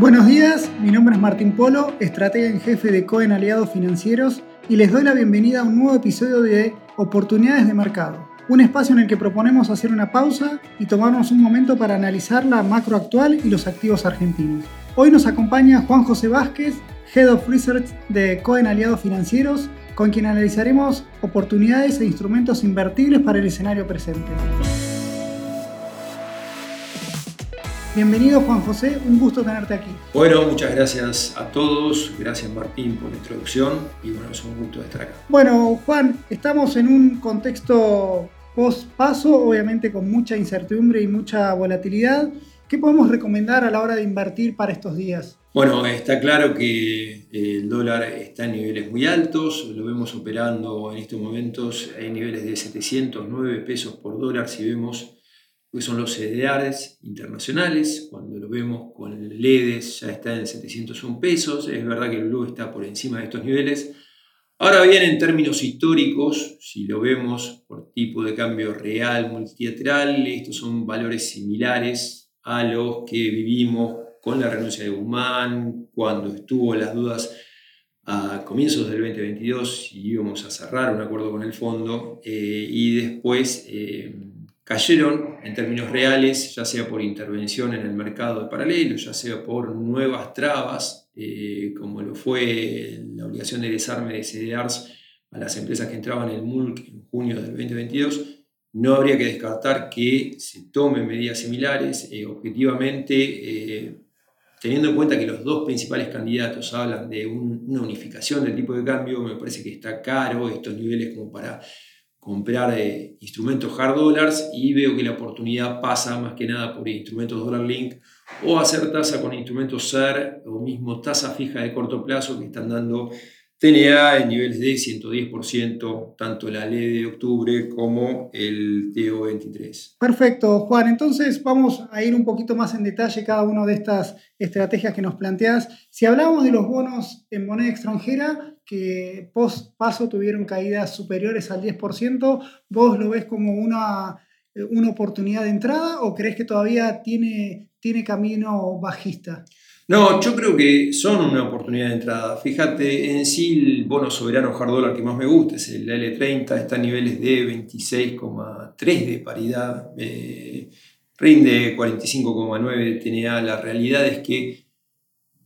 Buenos días, mi nombre es Martín Polo, estratega en jefe de Cohen Aliados Financieros y les doy la bienvenida a un nuevo episodio de Oportunidades de Mercado, un espacio en el que proponemos hacer una pausa y tomarnos un momento para analizar la macro actual y los activos argentinos. Hoy nos acompaña Juan José Vázquez, Head of Research de Cohen Aliados Financieros, con quien analizaremos oportunidades e instrumentos invertibles para el escenario presente. Bienvenido Juan José, un gusto tenerte aquí. Bueno, muchas gracias a todos, gracias Martín por la introducción y bueno, es un gusto estar acá. Bueno, Juan, estamos en un contexto post-paso, obviamente con mucha incertidumbre y mucha volatilidad. ¿Qué podemos recomendar a la hora de invertir para estos días? Bueno, está claro que el dólar está en niveles muy altos, lo vemos operando en estos momentos en niveles de 709 pesos por dólar si vemos que son los CDRs internacionales, cuando lo vemos con el LEDES ya está en 701 pesos, es verdad que el blue está por encima de estos niveles. Ahora bien, en términos históricos, si lo vemos por tipo de cambio real, multilateral, estos son valores similares a los que vivimos con la renuncia de Guzmán, cuando estuvo las dudas a comienzos del 2022 si íbamos a cerrar un acuerdo con el fondo eh, y después eh, cayeron en términos reales, ya sea por intervención en el mercado de paralelo, ya sea por nuevas trabas, eh, como lo fue la obligación de desarme de CDRs a las empresas que entraban en el MULC en junio del 2022, no habría que descartar que se tomen medidas similares. Eh, objetivamente, eh, teniendo en cuenta que los dos principales candidatos hablan de una unificación del tipo de cambio, me parece que está caro estos niveles como para comprar eh, instrumentos hard dollars y veo que la oportunidad pasa más que nada por instrumentos dollar link o hacer tasa con instrumentos SER o mismo tasa fija de corto plazo que están dando TNA en niveles de 110%, tanto la ley de octubre como el TO23. Perfecto, Juan. Entonces vamos a ir un poquito más en detalle cada una de estas estrategias que nos planteas. Si hablamos de los bonos en moneda extranjera, que post paso tuvieron caídas superiores al 10%, ¿vos lo ves como una, una oportunidad de entrada o crees que todavía tiene, tiene camino bajista? No, yo creo que son una oportunidad de entrada. Fíjate, en sí el bono soberano hard dollar que más me gusta es el L30, está a niveles de 26,3 de paridad, rinde 45,9 de TNA. La realidad es que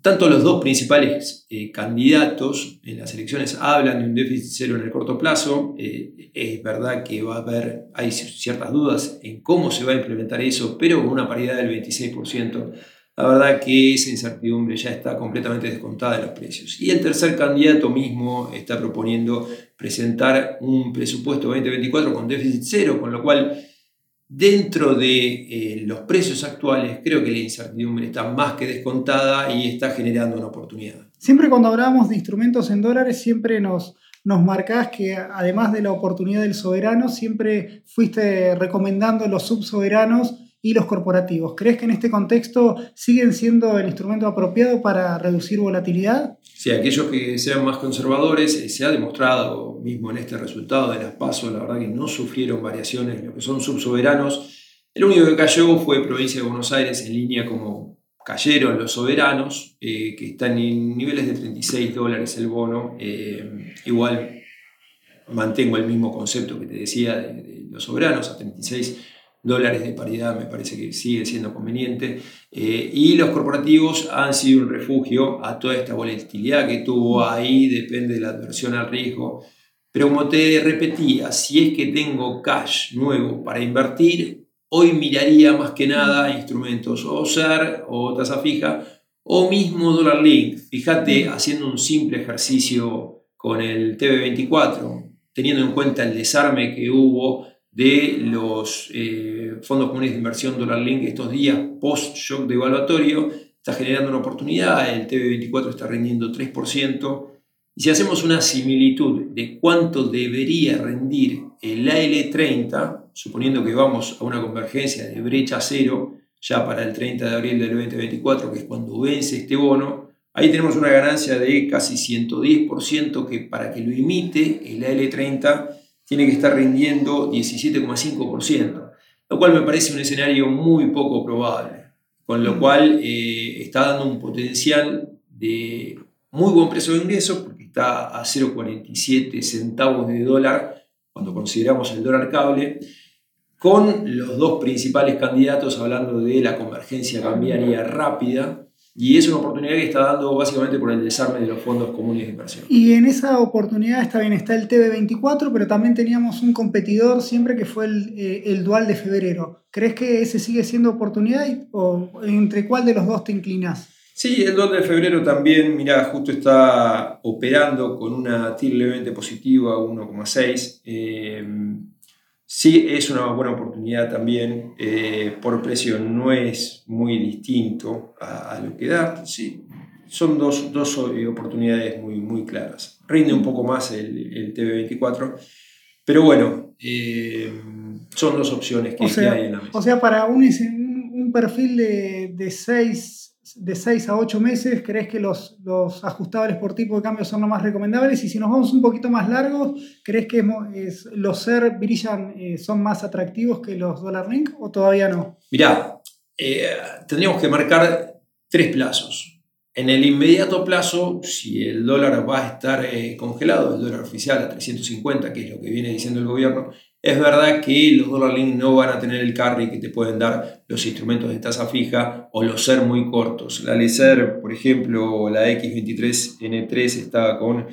tanto los dos principales eh, candidatos en las elecciones hablan de un déficit cero en el corto plazo. Eh, es verdad que va a haber, hay ciertas dudas en cómo se va a implementar eso, pero con una paridad del 26% la verdad que esa incertidumbre ya está completamente descontada de los precios. Y el tercer candidato mismo está proponiendo presentar un presupuesto 2024 con déficit cero, con lo cual dentro de eh, los precios actuales creo que la incertidumbre está más que descontada y está generando una oportunidad. Siempre cuando hablamos de instrumentos en dólares, siempre nos, nos marcás que además de la oportunidad del soberano, siempre fuiste recomendando los subsoberanos y los corporativos. ¿Crees que en este contexto siguen siendo el instrumento apropiado para reducir volatilidad? Sí, aquellos que sean más conservadores, eh, se ha demostrado mismo en este resultado de las pasos, la verdad que no sufrieron variaciones, lo que son subsoberanos. El único que cayó fue Provincia de Buenos Aires en línea como cayeron los soberanos, eh, que están en niveles de 36 dólares el bono. Eh, igual mantengo el mismo concepto que te decía de, de los soberanos a 36 dólares de paridad me parece que sigue siendo conveniente. Eh, y los corporativos han sido un refugio a toda esta volatilidad que tuvo ahí, depende de la adversión al riesgo. Pero como te repetía, si es que tengo cash nuevo para invertir, hoy miraría más que nada instrumentos o SER o tasa fija o mismo dólar link. Fíjate haciendo un simple ejercicio con el TV24, teniendo en cuenta el desarme que hubo de los eh, fondos comunes de inversión Dollar Link estos días post-shock de evaluatorio, está generando una oportunidad, el TV24 está rendiendo 3%, y si hacemos una similitud de cuánto debería rendir el AL30, suponiendo que vamos a una convergencia de brecha cero, ya para el 30 de abril del 2024, que es cuando vence este bono, ahí tenemos una ganancia de casi 110% que para que lo imite el AL30 tiene que estar rindiendo 17,5%, lo cual me parece un escenario muy poco probable. con lo cual eh, está dando un potencial de muy buen precio de ingreso, porque está a 0,47 centavos de dólar cuando consideramos el dólar cable, con los dos principales candidatos hablando de la convergencia cambiaria rápida, y es una oportunidad que está dando básicamente por el desarme de los fondos comunes de inversión. Y en esa oportunidad está bien, está el TB24, pero también teníamos un competidor siempre que fue el, eh, el dual de febrero. ¿Crees que ese sigue siendo oportunidad o entre cuál de los dos te inclinas? Sí, el 2 de febrero también, mira, justo está operando con una TIR levemente positiva, 1,6. Eh, sí, es una buena oportunidad también. Eh, por precio no es muy distinto a, lo que da. Sí, son dos, dos, oportunidades muy, muy claras. Rinde un poco más el, el TB24, pero bueno, eh, son dos opciones que, hay en la mesa. O sea, para un, un perfil de, de 6 de 6 a 8 meses, ¿crees que los, los, ajustables por tipo de cambio son los más recomendables? Y si nos vamos un poquito más largos, ¿crees que los SER brillan, eh, son más atractivos que los Dollar Link o todavía no? Mirá, eh, tendríamos que marcar tres plazos. En el inmediato plazo, si el dólar va a estar eh, congelado, el dólar oficial a 350, que es lo que viene diciendo el gobierno, es verdad que los dólar link no van a tener el carry que te pueden dar los instrumentos de tasa fija o los ser muy cortos. La LECER, por ejemplo, la X23N3 está con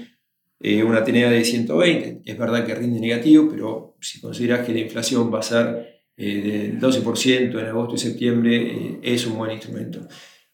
eh, una TNA de 120. Es verdad que rinde negativo, pero si consideras que la inflación va a ser eh, del 12% en agosto y septiembre, eh, es un buen instrumento.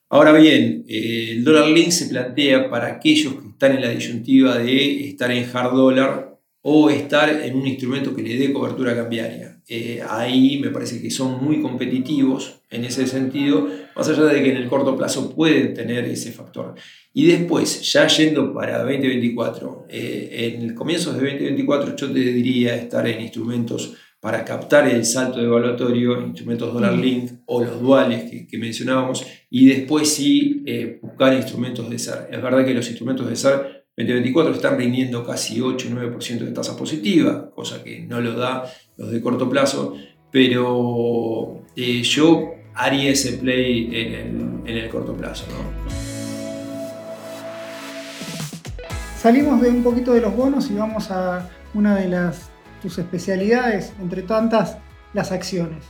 Ahora bien, el dólar link se plantea para aquellos que están en la disyuntiva de estar en hard dollar o estar en un instrumento que le dé cobertura cambiaria. Eh, ahí me parece que son muy competitivos en ese sentido, más allá de que en el corto plazo pueden tener ese factor. Y después, ya yendo para 2024, eh, en el comienzo de 2024 yo te diría estar en instrumentos para captar el salto evaluatorio, instrumentos dólar link o los duales que, mencionábamos, y después sí eh, buscar instrumentos de SAR. Es verdad que los instrumentos de SAR 2024 están rindiendo casi 8-9% de tasa positiva, cosa que no lo da los de corto plazo, pero eh, yo haría ese play en el, corto plazo. Salimos de un poquito de los bonos y vamos a una de las tus especialidades, entre tantas, las acciones.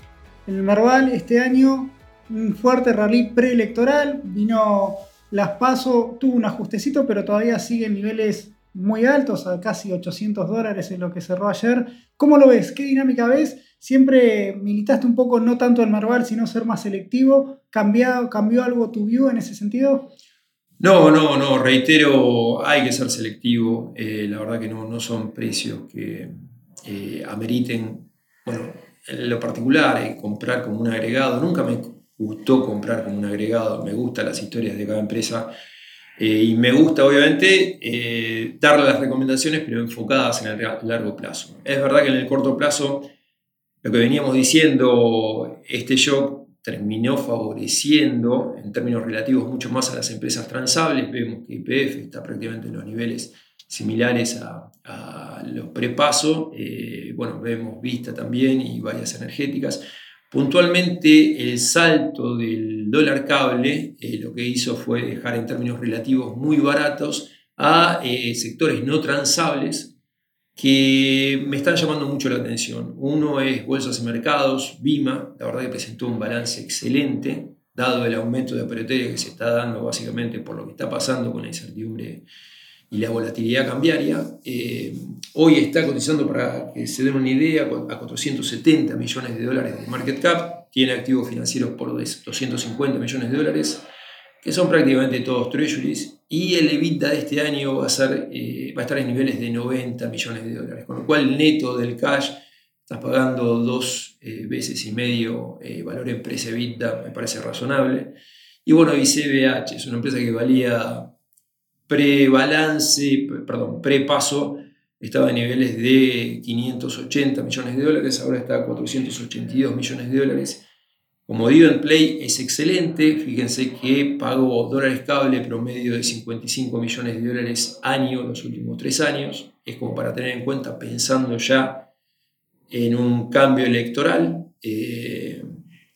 En el Merval este año un fuerte rally preelectoral, vino las PASO tuvo un ajustecito, pero todavía sigue en niveles muy altos, a casi 800 dólares en lo que cerró ayer. ¿Cómo lo ves? ¿Qué dinámica ves? Siempre militaste un poco, no tanto el Marval, sino ser más selectivo. ¿Cambió, ¿Cambió algo tu view en ese sentido? No, no, no, reitero, hay que ser selectivo. Eh, la verdad que no, no son precios que eh, ameriten, bueno, en lo particular, eh, comprar como un agregado. Nunca me gustó comprar como un agregado, me gustan las historias de cada empresa eh, y me gusta obviamente eh, darle las recomendaciones pero enfocadas en el largo plazo. Es verdad que en el corto plazo, lo que veníamos diciendo, este shock terminó favoreciendo en términos relativos mucho más a las empresas transables, vemos que IPF está prácticamente en los niveles similares a, los prepaso, eh, bueno, vemos Vista también y varias energéticas. Puntualmente el salto del dólar cable eh, lo que hizo fue dejar en términos relativos muy baratos a eh, sectores no transables que me están llamando mucho la atención. Uno es Bolsas y Mercados, BIMA, la verdad que presentó un balance excelente, dado el aumento de operatoria que se está dando básicamente por lo que está pasando con la incertidumbre y la volatilidad cambiaria. Eh, hoy está cotizando, para que se den una idea, a 470 millones de dólares de market cap, tiene activos financieros por 250 millones de dólares, que son prácticamente todos treasuries, y el EBITDA de este año va a, ser, eh, va a estar en niveles de 90 millones de dólares, con lo cual el neto del cash estás pagando dos eh, veces y medio valor empresa EBITDA, me parece razonable. Y bueno, ICBH es una empresa que valía pre-balance, perdón, pre-paso, estaba en niveles de 580 millones de dólares, ahora está a 482 millones de dólares. Como dividend play es excelente, fíjense que pago dólares cable promedio de 55 millones de dólares año los últimos tres años, es como para tener en cuenta pensando ya en un cambio electoral. Eh,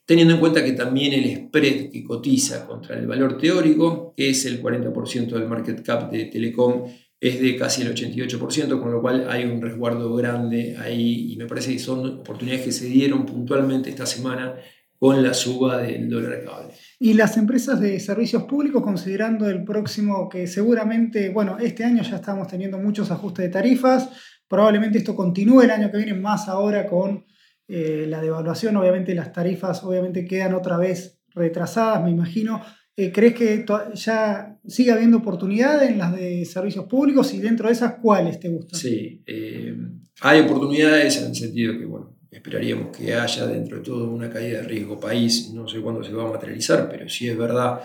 teniendo en cuenta que también el spread que cotiza contra el valor teórico, que es el 40% del market cap de Telecom, es de casi el 88%, con lo cual hay un resguardo grande ahí y me parece que son oportunidades que se dieron puntualmente esta semana con la suba del dólar cable. Y las empresas de servicios públicos, considerando el próximo, que seguramente, bueno, este año ya estamos teniendo muchos ajustes de tarifas, probablemente esto continúe el año que viene, más ahora con eh, la devaluación, obviamente las tarifas obviamente quedan otra vez retrasadas, me imagino. Eh, ¿Crees que ya sigue habiendo oportunidades en las de servicios públicos y dentro de esas cuáles te gustan? Sí, eh, hay oportunidades en el sentido que, bueno, esperaríamos que haya dentro de todo una caída de riesgo país, no sé cuándo se va a materializar, pero sí es verdad,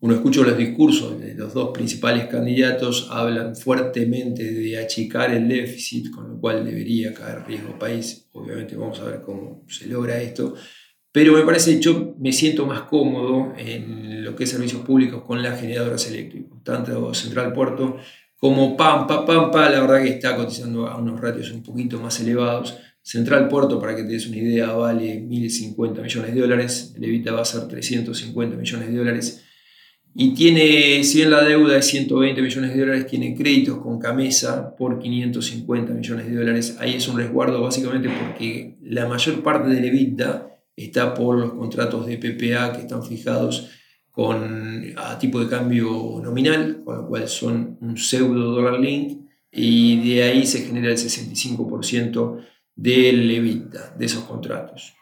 uno escucha los discursos de los dos principales candidatos, hablan fuertemente de achicar el déficit, con lo cual debería caer riesgo país, obviamente vamos a ver cómo se logra esto, pero me parece, yo me siento más cómodo en lo que es servicios públicos con las generadoras eléctricas, tanto Central Puerto como Pampa. Pampa, la verdad que está cotizando a unos ratios un poquito más elevados. Central Puerto, para que te des una idea, vale 1.050 millones de dólares, el Evita va a ser 350 millones de dólares. Y tiene, si bien la deuda es 120 millones de dólares, tiene créditos con Camesa por 550 millones de dólares. Ahí es un resguardo básicamente porque la mayor parte del EBITDA está por los contratos de PPA que están fijados con, a tipo de cambio nominal, con lo cual son un pseudo dólar link, y de ahí se genera el 65% del EBITDA, de esos contratos.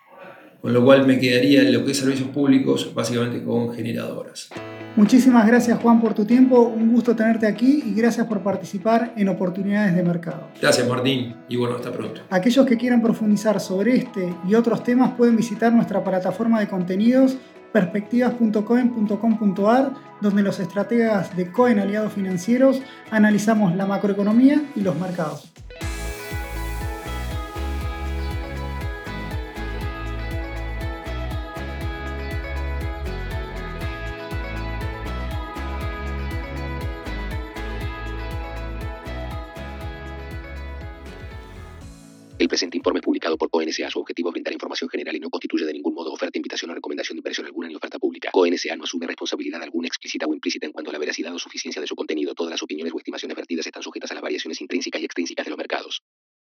Con lo cual me quedaría lo que es servicios públicos, básicamente con generadoras. Muchísimas gracias Juan por tu tiempo, un gusto tenerte aquí y gracias por participar en Oportunidades de Mercado. Gracias Martín y bueno, hasta pronto. Aquellos que quieran profundizar sobre este y otros temas pueden visitar nuestra plataforma de contenidos perspectivas.coen.com.ar, donde los estrategas de Coen Aliados Financieros analizamos la macroeconomía y los mercados. El presente informe publicado por CONSA su objetivo es brindar información general y no constituye de ningún modo oferta, invitación o recomendación de inversión alguna ni oferta pública. CONSA no asume responsabilidad alguna explícita o implícita en cuanto a la veracidad o suficiencia de su contenido. Todas las opiniones o estimaciones vertidas están sujetas a las variaciones intrínsecas y extrínsecas de los mercados.